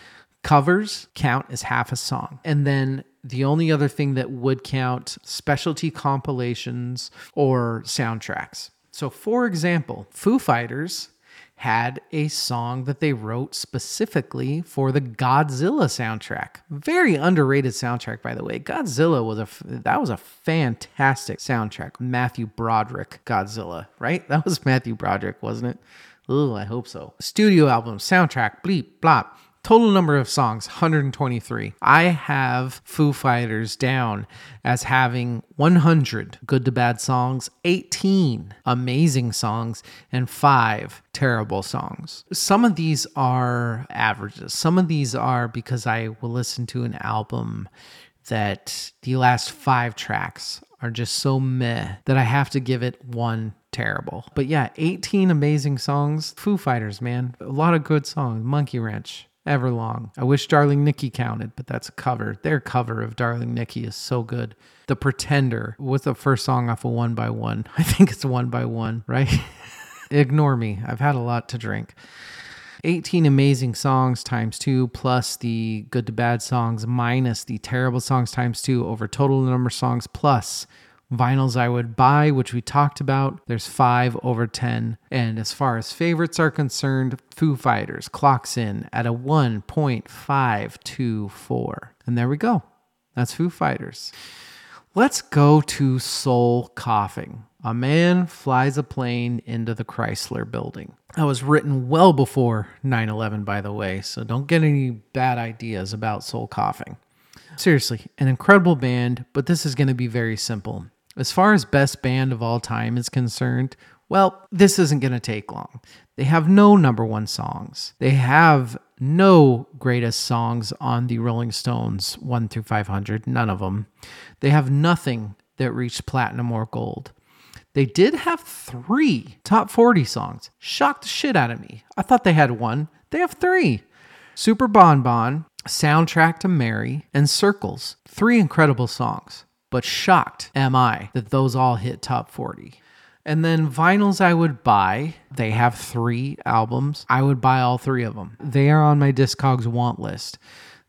Covers count as half a song. And then the only other thing that would count specialty compilations or soundtracks. So, for example, Foo Fighters had a song that they wrote specifically for the Godzilla soundtrack. Very underrated soundtrack, by the way. Godzilla was a that was a fantastic soundtrack. Matthew Broderick Godzilla, right? [laughs] That was Matthew Broderick, wasn't it? Oh, I hope so. Studio album, soundtrack, bleep, blop. Total number of songs 123. I have Foo Fighters down as having 100 good to bad songs, 18 amazing songs, and five terrible songs. Some of these are averages. Some of these are because I will listen to an album that the last five tracks are just so meh that I have to give it one terrible. But yeah, 18 amazing songs. Foo Fighters, man. A lot of good songs. Monkey Wrench. Everlong. I wish Darling Nikki counted, but that's a cover. Their cover of Darling Nikki is so good. The Pretender was the first song off of One by One. [laughs] I think it's One by One, right? [laughs] Ignore me. I've had a lot to drink. 18 amazing songs times two, plus the good to bad songs, minus the terrible songs times two, over total number of songs, plus vinyls I would buy, which we talked about. There's five over 10. And as far as favorites are concerned, Foo Fighters clocks in at a 1.524. And there we go. That's Foo Fighters. Let's go to Soul Coughing. A man flies a plane into the Chrysler building. That was written well before 9 11, by the way, so don't get any bad ideas about Soul Coughing. Seriously, an incredible band, but this is going to be very simple. As far as best band of all time is concerned, well, this isn't going to take long. They have no number one songs. They have no greatest songs on the Rolling Stones 1 through 500, none of them. They have nothing that reached platinum or gold. They did have three top 40 songs. Shocked the shit out of me. I thought they had one. They have three Super Bon Bon, Soundtrack to Mary, and Circles. Three incredible songs but shocked am I that those all hit top 40. And then vinyls I would buy, they have three albums. I would buy all three of them. They are on my Discogs want list.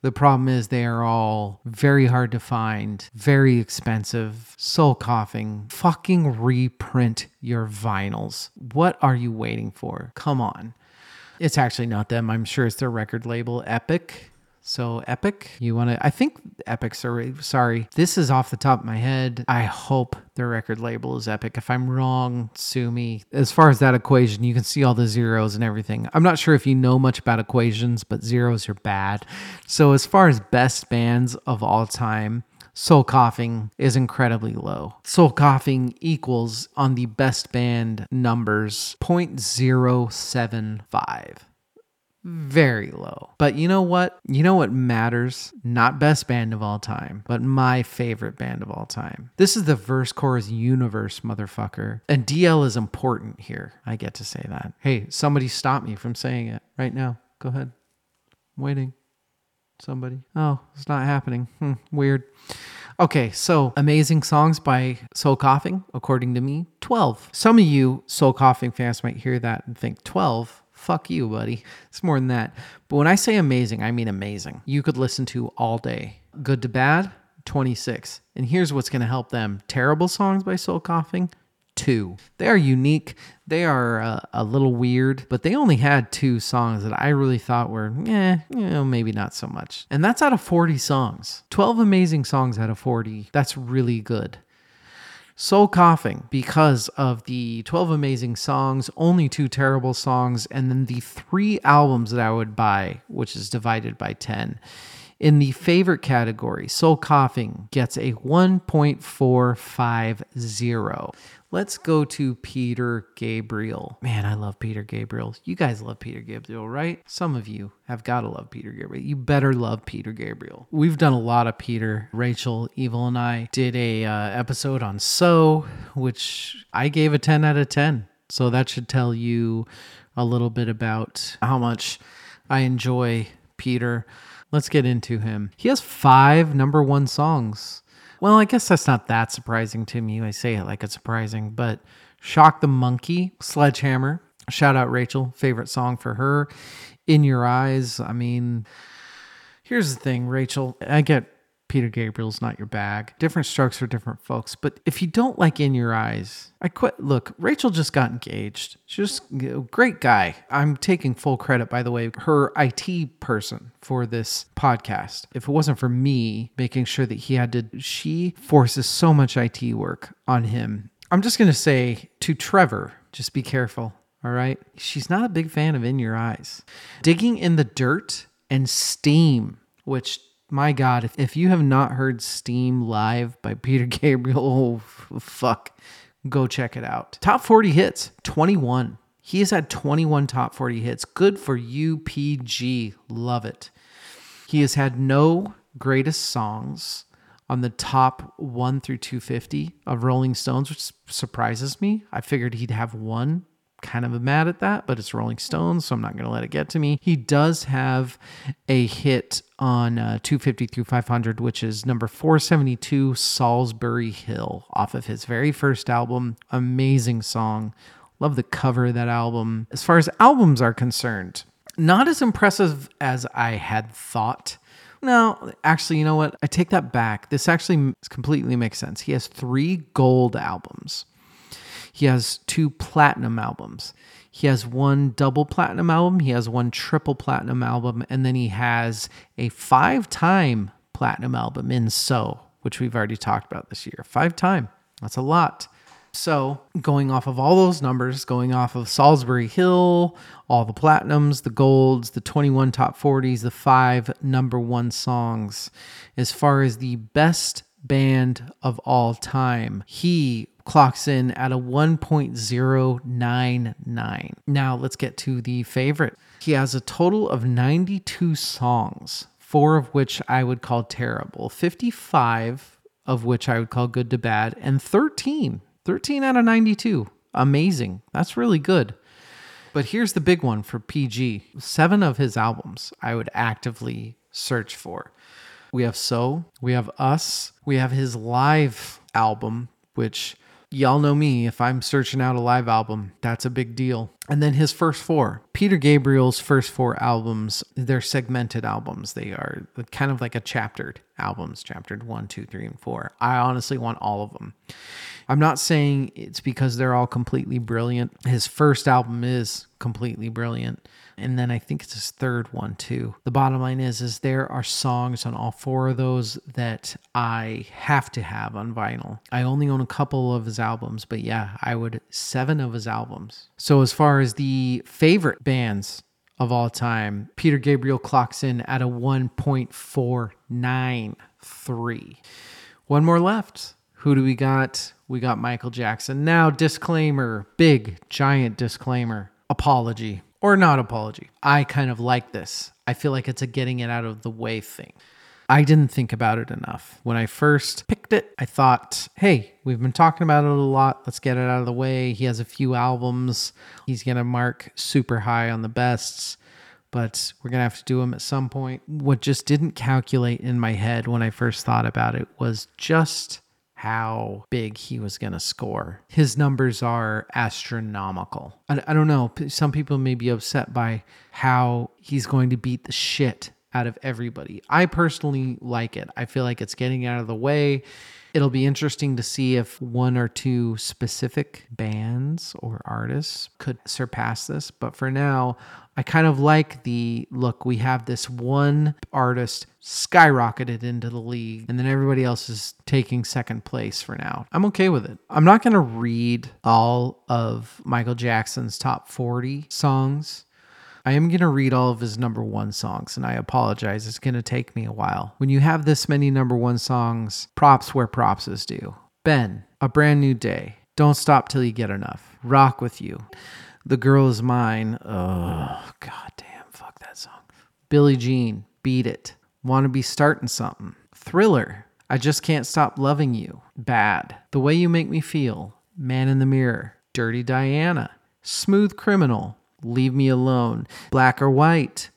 The problem is they are all very hard to find, very expensive, soul coughing. Fucking reprint your vinyls. What are you waiting for? Come on. It's actually not them. I'm sure it's their record label, Epic. So Epic, you want to? I think Epic's. Sorry, this is off the top of my head. I hope their record label is Epic. If I'm wrong, sue me. As far as that equation, you can see all the zeros and everything. I'm not sure if you know much about equations, but zeros are bad. So as far as best bands of all time. Soul Coughing is incredibly low. Soul Coughing equals on the best band numbers 0.075 very low. But you know what? You know what matters? Not best band of all time, but my favorite band of all time. This is the verse chorus universe, motherfucker. And DL is important here. I get to say that. Hey, somebody stop me from saying it right now. Go ahead. I'm waiting. Somebody. Oh, it's not happening. Hmm, weird. Okay, so amazing songs by Soul Coughing, according to me, 12. Some of you Soul Coughing fans might hear that and think 12 fuck you, buddy. It's more than that. But when I say amazing, I mean amazing. You could listen to all day. Good to bad, 26. And here's what's going to help them terrible songs by Soul Coughing, two. They are unique. They are uh, a little weird, but they only had two songs that I really thought were, eh, you know, maybe not so much. And that's out of 40 songs. 12 amazing songs out of 40. That's really good. Soul Coughing because of the 12 amazing songs, only two terrible songs, and then the three albums that I would buy, which is divided by 10. In the favorite category, Soul Coughing gets a 1.450. Let's go to Peter Gabriel. Man, I love Peter Gabriel. You guys love Peter Gabriel, right? Some of you have got to love Peter Gabriel. You better love Peter Gabriel. We've done a lot of Peter. Rachel, Evil, and I did a uh, episode on So, which I gave a 10 out of 10. So that should tell you a little bit about how much I enjoy Peter. Let's get into him. He has five number one songs. Well, I guess that's not that surprising to me. I say it like it's surprising, but Shock the Monkey, Sledgehammer. Shout out Rachel, favorite song for her. In Your Eyes. I mean, here's the thing, Rachel. I get Peter Gabriel's not your bag. Different strokes for different folks. But if you don't like In Your Eyes, I quit. Look, Rachel just got engaged. She's just a great guy. I'm taking full credit, by the way, her IT person for this podcast. If it wasn't for me making sure that he had to, she forces so much IT work on him. I'm just going to say to Trevor, just be careful. All right. She's not a big fan of In Your Eyes. Digging in the Dirt and Steam, which my God, if, if you have not heard Steam live by [laughs] Peter Gabriel, oh, fuck, go check it out. Top 40 hits, 21. He has had 21 top 40 hits. Good for you, PG. Love it. He has had no greatest songs on the top 1 through 250 of Rolling Stones, which surprises me. I figured he'd have one. Kind of mad at that, but it's Rolling Stones, so I'm not going to let it get to me. He does have a hit on uh, 250 through 500, which is number 472, Solsbury Hill, off of his very first album. Amazing song. Love the cover of that album. As far as albums are concerned, not as impressive as I had thought. No, actually, you know what? I take that back. This actually completely makes sense. He has three gold albums. He has two platinum albums. He has one double platinum album. He has one triple platinum album. And then he has a five time platinum album in So, which we've already talked about this year. Five time. That's a lot. So, going off of all those numbers, going off of Solsbury Hill, all the platinums, the golds, the 21 top 40s, the five number one songs, as far as the best band of all time, he clocks in at a 1.099. Now, let's get to the favorite. He has a total of 92 songs, four of which I would call terrible, 55 of which I would call good to bad, and 13 13 out of 92. Amazing. That's really good. But here's the big one for PG seven of his albums I would actively search for. We have So, we have Us, we have his live album, which y'all know me. If I'm searching out a live album, that's a big deal. And then his first four, Peter Gabriel's first four albums, they're segmented albums. They are kind of like a chaptered albums, chaptered one, two, three, and four. I honestly want all of them. I'm not saying it's because they're all completely brilliant. His first album is completely brilliant. And then I think it's his third one too. The bottom line is is there are songs on all four of those that I have to have on vinyl. I only own a couple of his albums, but yeah, I would seven of his albums. So as far as the favorite bands of all time, Peter Gabriel clocks in at a 1.493. One more left. Who do we got? We got Michael Jackson. Now, disclaimer, big, giant disclaimer, apology or not apology. I kind of like this. I feel like it's a getting it out of the way thing. I didn't think about it enough. When I first picked it, I thought, hey, we've been talking about it a lot. Let's get it out of the way. He has a few albums. He's going to mark super high on the bests, but we're going to have to do him at some point. What just didn't calculate in my head when I first thought about it was just how big he was going to score. His numbers are astronomical. I, I, don't know. Some people may be upset by how he's going to beat the shit out of everybody. I personally like it. I feel like it's getting out of the way. It'll be interesting to see if one or two specific bands or artists could surpass this. But for now, I kind of like the look. We have this one artist skyrocketed into the league, and then everybody else is taking second place for now. I'm okay with it. I'm not going to read all of Michael Jackson's top 40 songs. I am going to read all of his number one songs, and I apologize. It's going to take me a while. When you have this many number one songs, props where props is due. Ben, A Brand New Day, Don't Stop Till You Get Enough, Rock With You, The Girl Is Mine. Oh, god damn, fuck that song. Billie Jean, Beat It, Want to Be Starting Something, Thriller, I Just Can't Stop Loving You, Bad, The Way You Make Me Feel, Man in the Mirror, Dirty Diana, Smooth Criminal, Leave Me Alone, Black or White,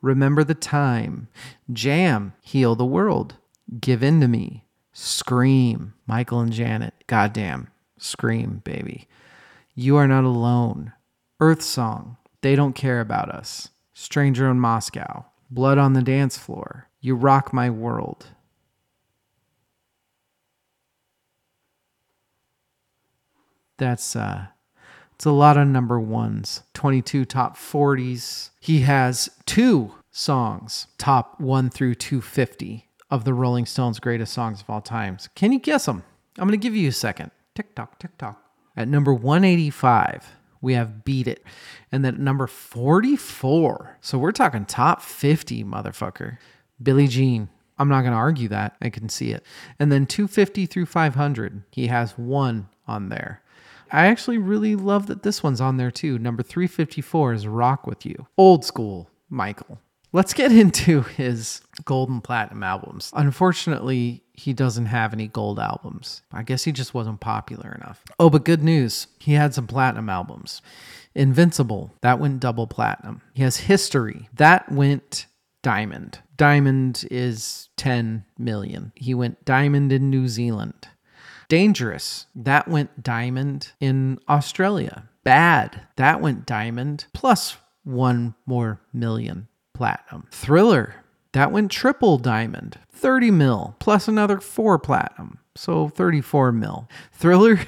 Remember the Time, Jam, Heal the World, Give In to Me, Scream, Michael and Janet, Goddamn, Scream, baby. You Are Not Alone, Earth Song, They Don't Care About Us, Stranger in Moscow, Blood on the Dance Floor, You Rock My World. That's uh it's a lot of number ones, 22 top 40s. He has two songs, top 1 through 250 of the Rolling Stones' greatest songs of all times. Can you guess them? I'm going to give you a second. Tick tock, tick tock. At number 185, we have Beat It. And then number 44, so we're talking top 50, motherfucker, Billie Jean. I'm not going to argue that. I can see it. And then 250 through 500, he has one on there. I actually really love that this one's on there too. Number 354 is Rock With You. Old school, Michael. Let's get [laughs] into his gold and platinum albums. Unfortunately, he doesn't have any gold albums. I guess he just wasn't popular enough. Oh, but good news. He had some platinum albums. Invincible, that went double platinum. He has History, that went diamond. Diamond is 10 million. He went diamond in New Zealand. Dangerous, that went diamond in Australia. Bad, that went diamond plus one more million platinum. Thriller, that went triple diamond, 30 mil plus another four platinum. So 34 mil. Thriller,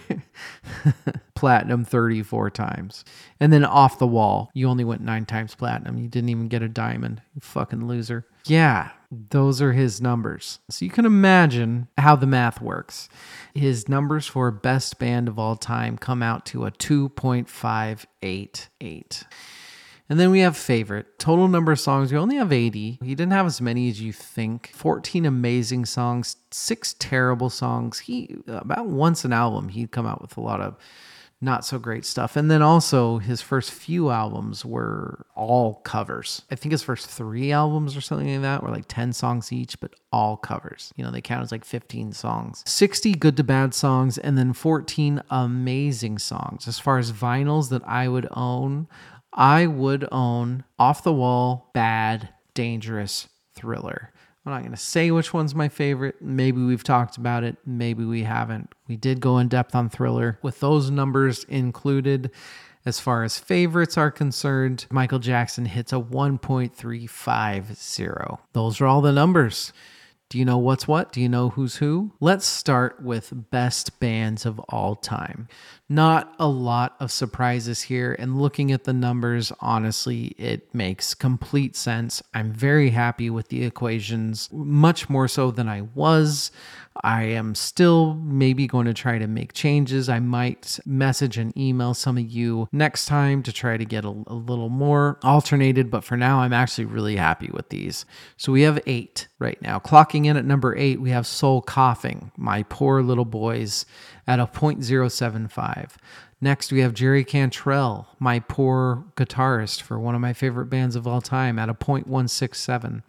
[laughs] platinum 34 times. And then off the wall, you only went nine times platinum. You didn't even get a diamond. You fucking loser. Yeah, those are his numbers. So you can imagine how the math works. His numbers for best band of all time come out to a 2.588. And then we have favorite. Total number of songs, we only have 80. He didn't have as many as you think. 14 amazing songs, six terrible songs. He about once an album, he'd come out with a lot of not so great stuff. And then also his first few albums were all covers. I think his first three albums or something like that were like 10 songs each, but all covers. You know, they count as like 15 songs. 60 good to bad songs, and then 14 amazing songs. As far as vinyls that I would own, I would own Off the Wall, Bad, Dangerous, Thriller. I'm not going to say which one's my favorite. Maybe we've talked about it. Maybe we haven't. We did go in depth on Thriller with those numbers included. As far as favorites are concerned, Michael Jackson hits a 1.350. Those are all the numbers. Do you know what's what? Do you know who's who? Let's start with best bands of all time. Not a lot of surprises here, and looking at the numbers, honestly, it makes complete sense. I'm very happy with the equations, much more so than I was. I am still maybe going to try to make changes. I might message and email some of you next time to try to get a, a little more alternated, but for now, I'm actually really happy with these. So we have eight right now. Clocking in at number eight, we have Soul Coughing, My Poor Little Boys, at a 0.075. Next, we have Jerry Cantrell, my poor guitarist for one of my favorite bands of all time, at a 0.167.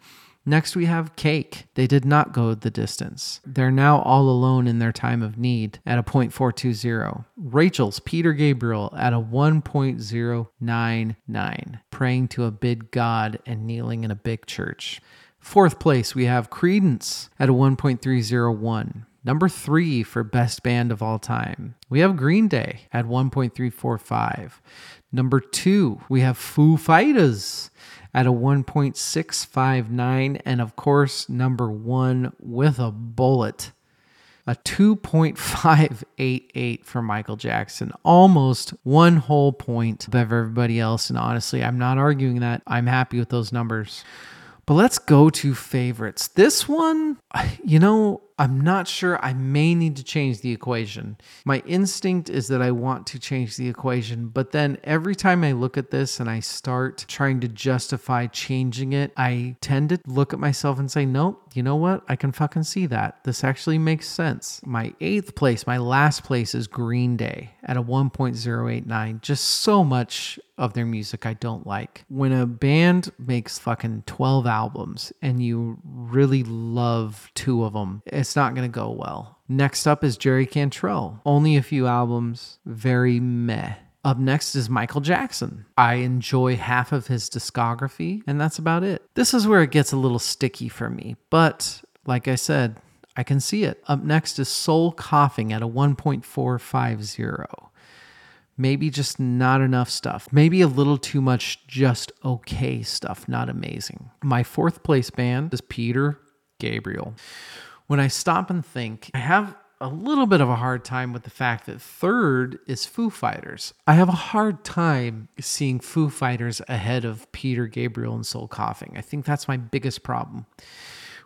Next, we have Cake. They did not go the distance. They're now all alone in their time of need at a 0.420. Rachel's Peter Gabriel at a 1.099, praying to a big God and kneeling in a big church. Fourth place, we have Creedence at a 1.301. Number three for best band of all time, we have Green Day at 1.345. Number two, we have Foo Fighters at a 1.659. And of course, number one with a bullet, a 2.588 for Michael Jackson, almost one whole point above everybody else. And honestly, I'm not arguing that. I'm happy with those numbers. But let's go to favorites. This one, [sighs] you know, I'm not sure. I may need to change the equation. My instinct is that I want to change the equation, but then every time I look at this and I start trying to justify changing it, I tend to look at myself and say, nope, you know what? I can fucking see that. This actually makes sense. My eighth place, my last place is Green Day at a 1.089. Just so much of their music I don't like. When a band makes fucking 12 albums and you really love two of them, it's not going to go well. Next up is Jerry Cantrell. Only a few albums, very meh. Up next is Michael Jackson. I enjoy half of his discography, and that's about it. This is where it gets a little sticky for me, but like I said, I can see it. Up next is Soul Coughing at a 1.450. Maybe just not enough stuff. Maybe a little too much just okay stuff, not amazing. My fourth place band is Peter Gabriel. When I stop and think, I have a little bit of a hard time with the fact that third is Foo Fighters. I have a hard time seeing Foo Fighters ahead of Peter Gabriel and Soul Coughing. I think that's my biggest problem.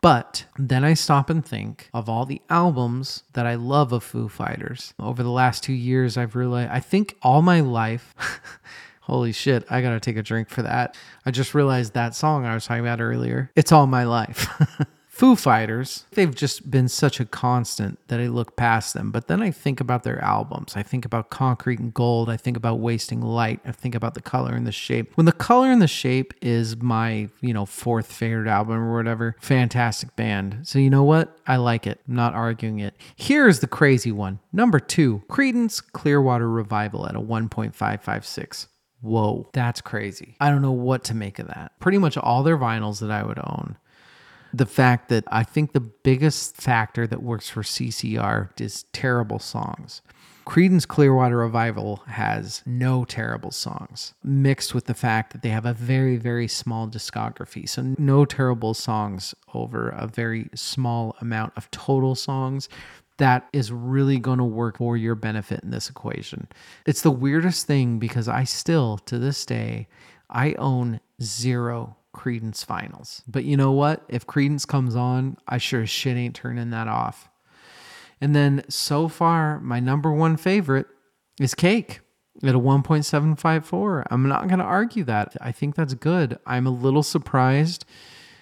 But then I stop and think of all the albums that I love of Foo Fighters. Over the last two years, I've realized, I think all my life, [laughs] holy shit, I gotta take a drink for that. I just realized that song I was talking about earlier. It's all my life. [laughs] Foo Fighters, they've just been such a constant that I look past them. But then I think about their albums. I think about Concrete and Gold. I think about Wasting Light. I think about the color and the shape. When the color and the shape is my, you know, fourth favorite album or whatever, fantastic band. So you know what? I like it. I'm not arguing it. Here's the crazy one. Number two, Creedence Clearwater Revival at a 1.556. Whoa, that's crazy. I don't know what to make of that. Pretty much all their vinyls that I would own the fact that I think the biggest factor that works for CCR is terrible songs. Creedence Clearwater Revival has no terrible songs, mixed with the fact that they have a very, very small discography. So, no terrible songs over a very small amount of total songs. That is really going to work for your benefit in this equation. It's the weirdest thing because I still, to this day, I own zero Creedence finals. But you know what? If Creedence comes on, I sure as shit ain't turning that off. And then so far, my number one favorite is Cake at a 1.754. I'm not going to argue that. I think that's good. I'm a little surprised.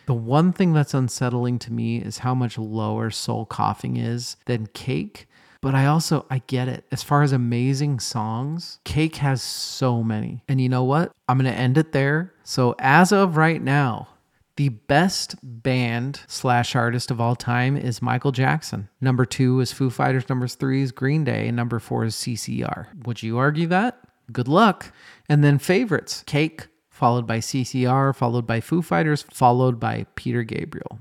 The one thing that's unsettling to me is how much lower Soul Coughing is than Cake. But I also I get it. As far as amazing songs, Cake has so many. And you know what? I'm going to end it there. So as of right now, the best band slash artist of all time is Michael Jackson. Number two is Foo Fighters. Number three is Green Day. And number four is CCR. Would you argue that? Good luck. And then favorites Cake, followed by CCR, followed by Foo Fighters, followed by Peter Gabriel.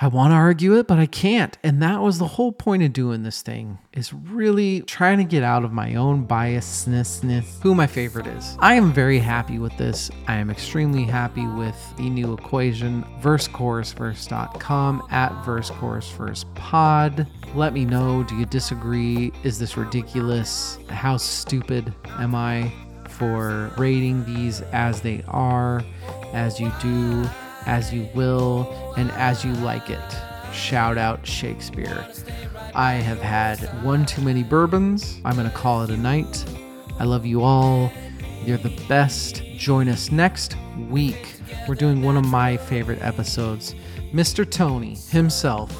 I want to argue it, but I can't. And that was the whole point of doing this thing is really trying to get out of my own biasness, who my favorite is. I am very happy with this. I am extremely happy with the new equation, versechorusverse.com at versechorusversepod. Let me know, do you disagree? Is this ridiculous? How stupid am I for rating these as they are, as you do? As you will and as you like it. Shout out Shakespeare. I have had one too many bourbons. I'm going to call it a night. I love you all. You're the best. Join us next week. We're doing one of my favorite episodes. Mr. Tony himself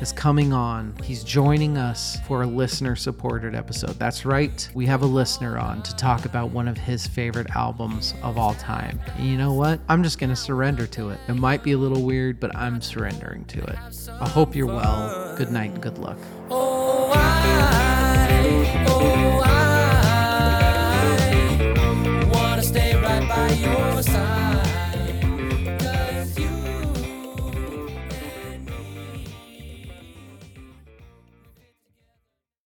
is coming on. He's joining us for a listener supported episode. That's right, we have a listener on to talk about one of his favorite albums of all time. And you know what? I'm just going to surrender to it. It might be a little weird, but I'm surrendering to it. I hope you're well. Good night and good luck. Oh, I, oh,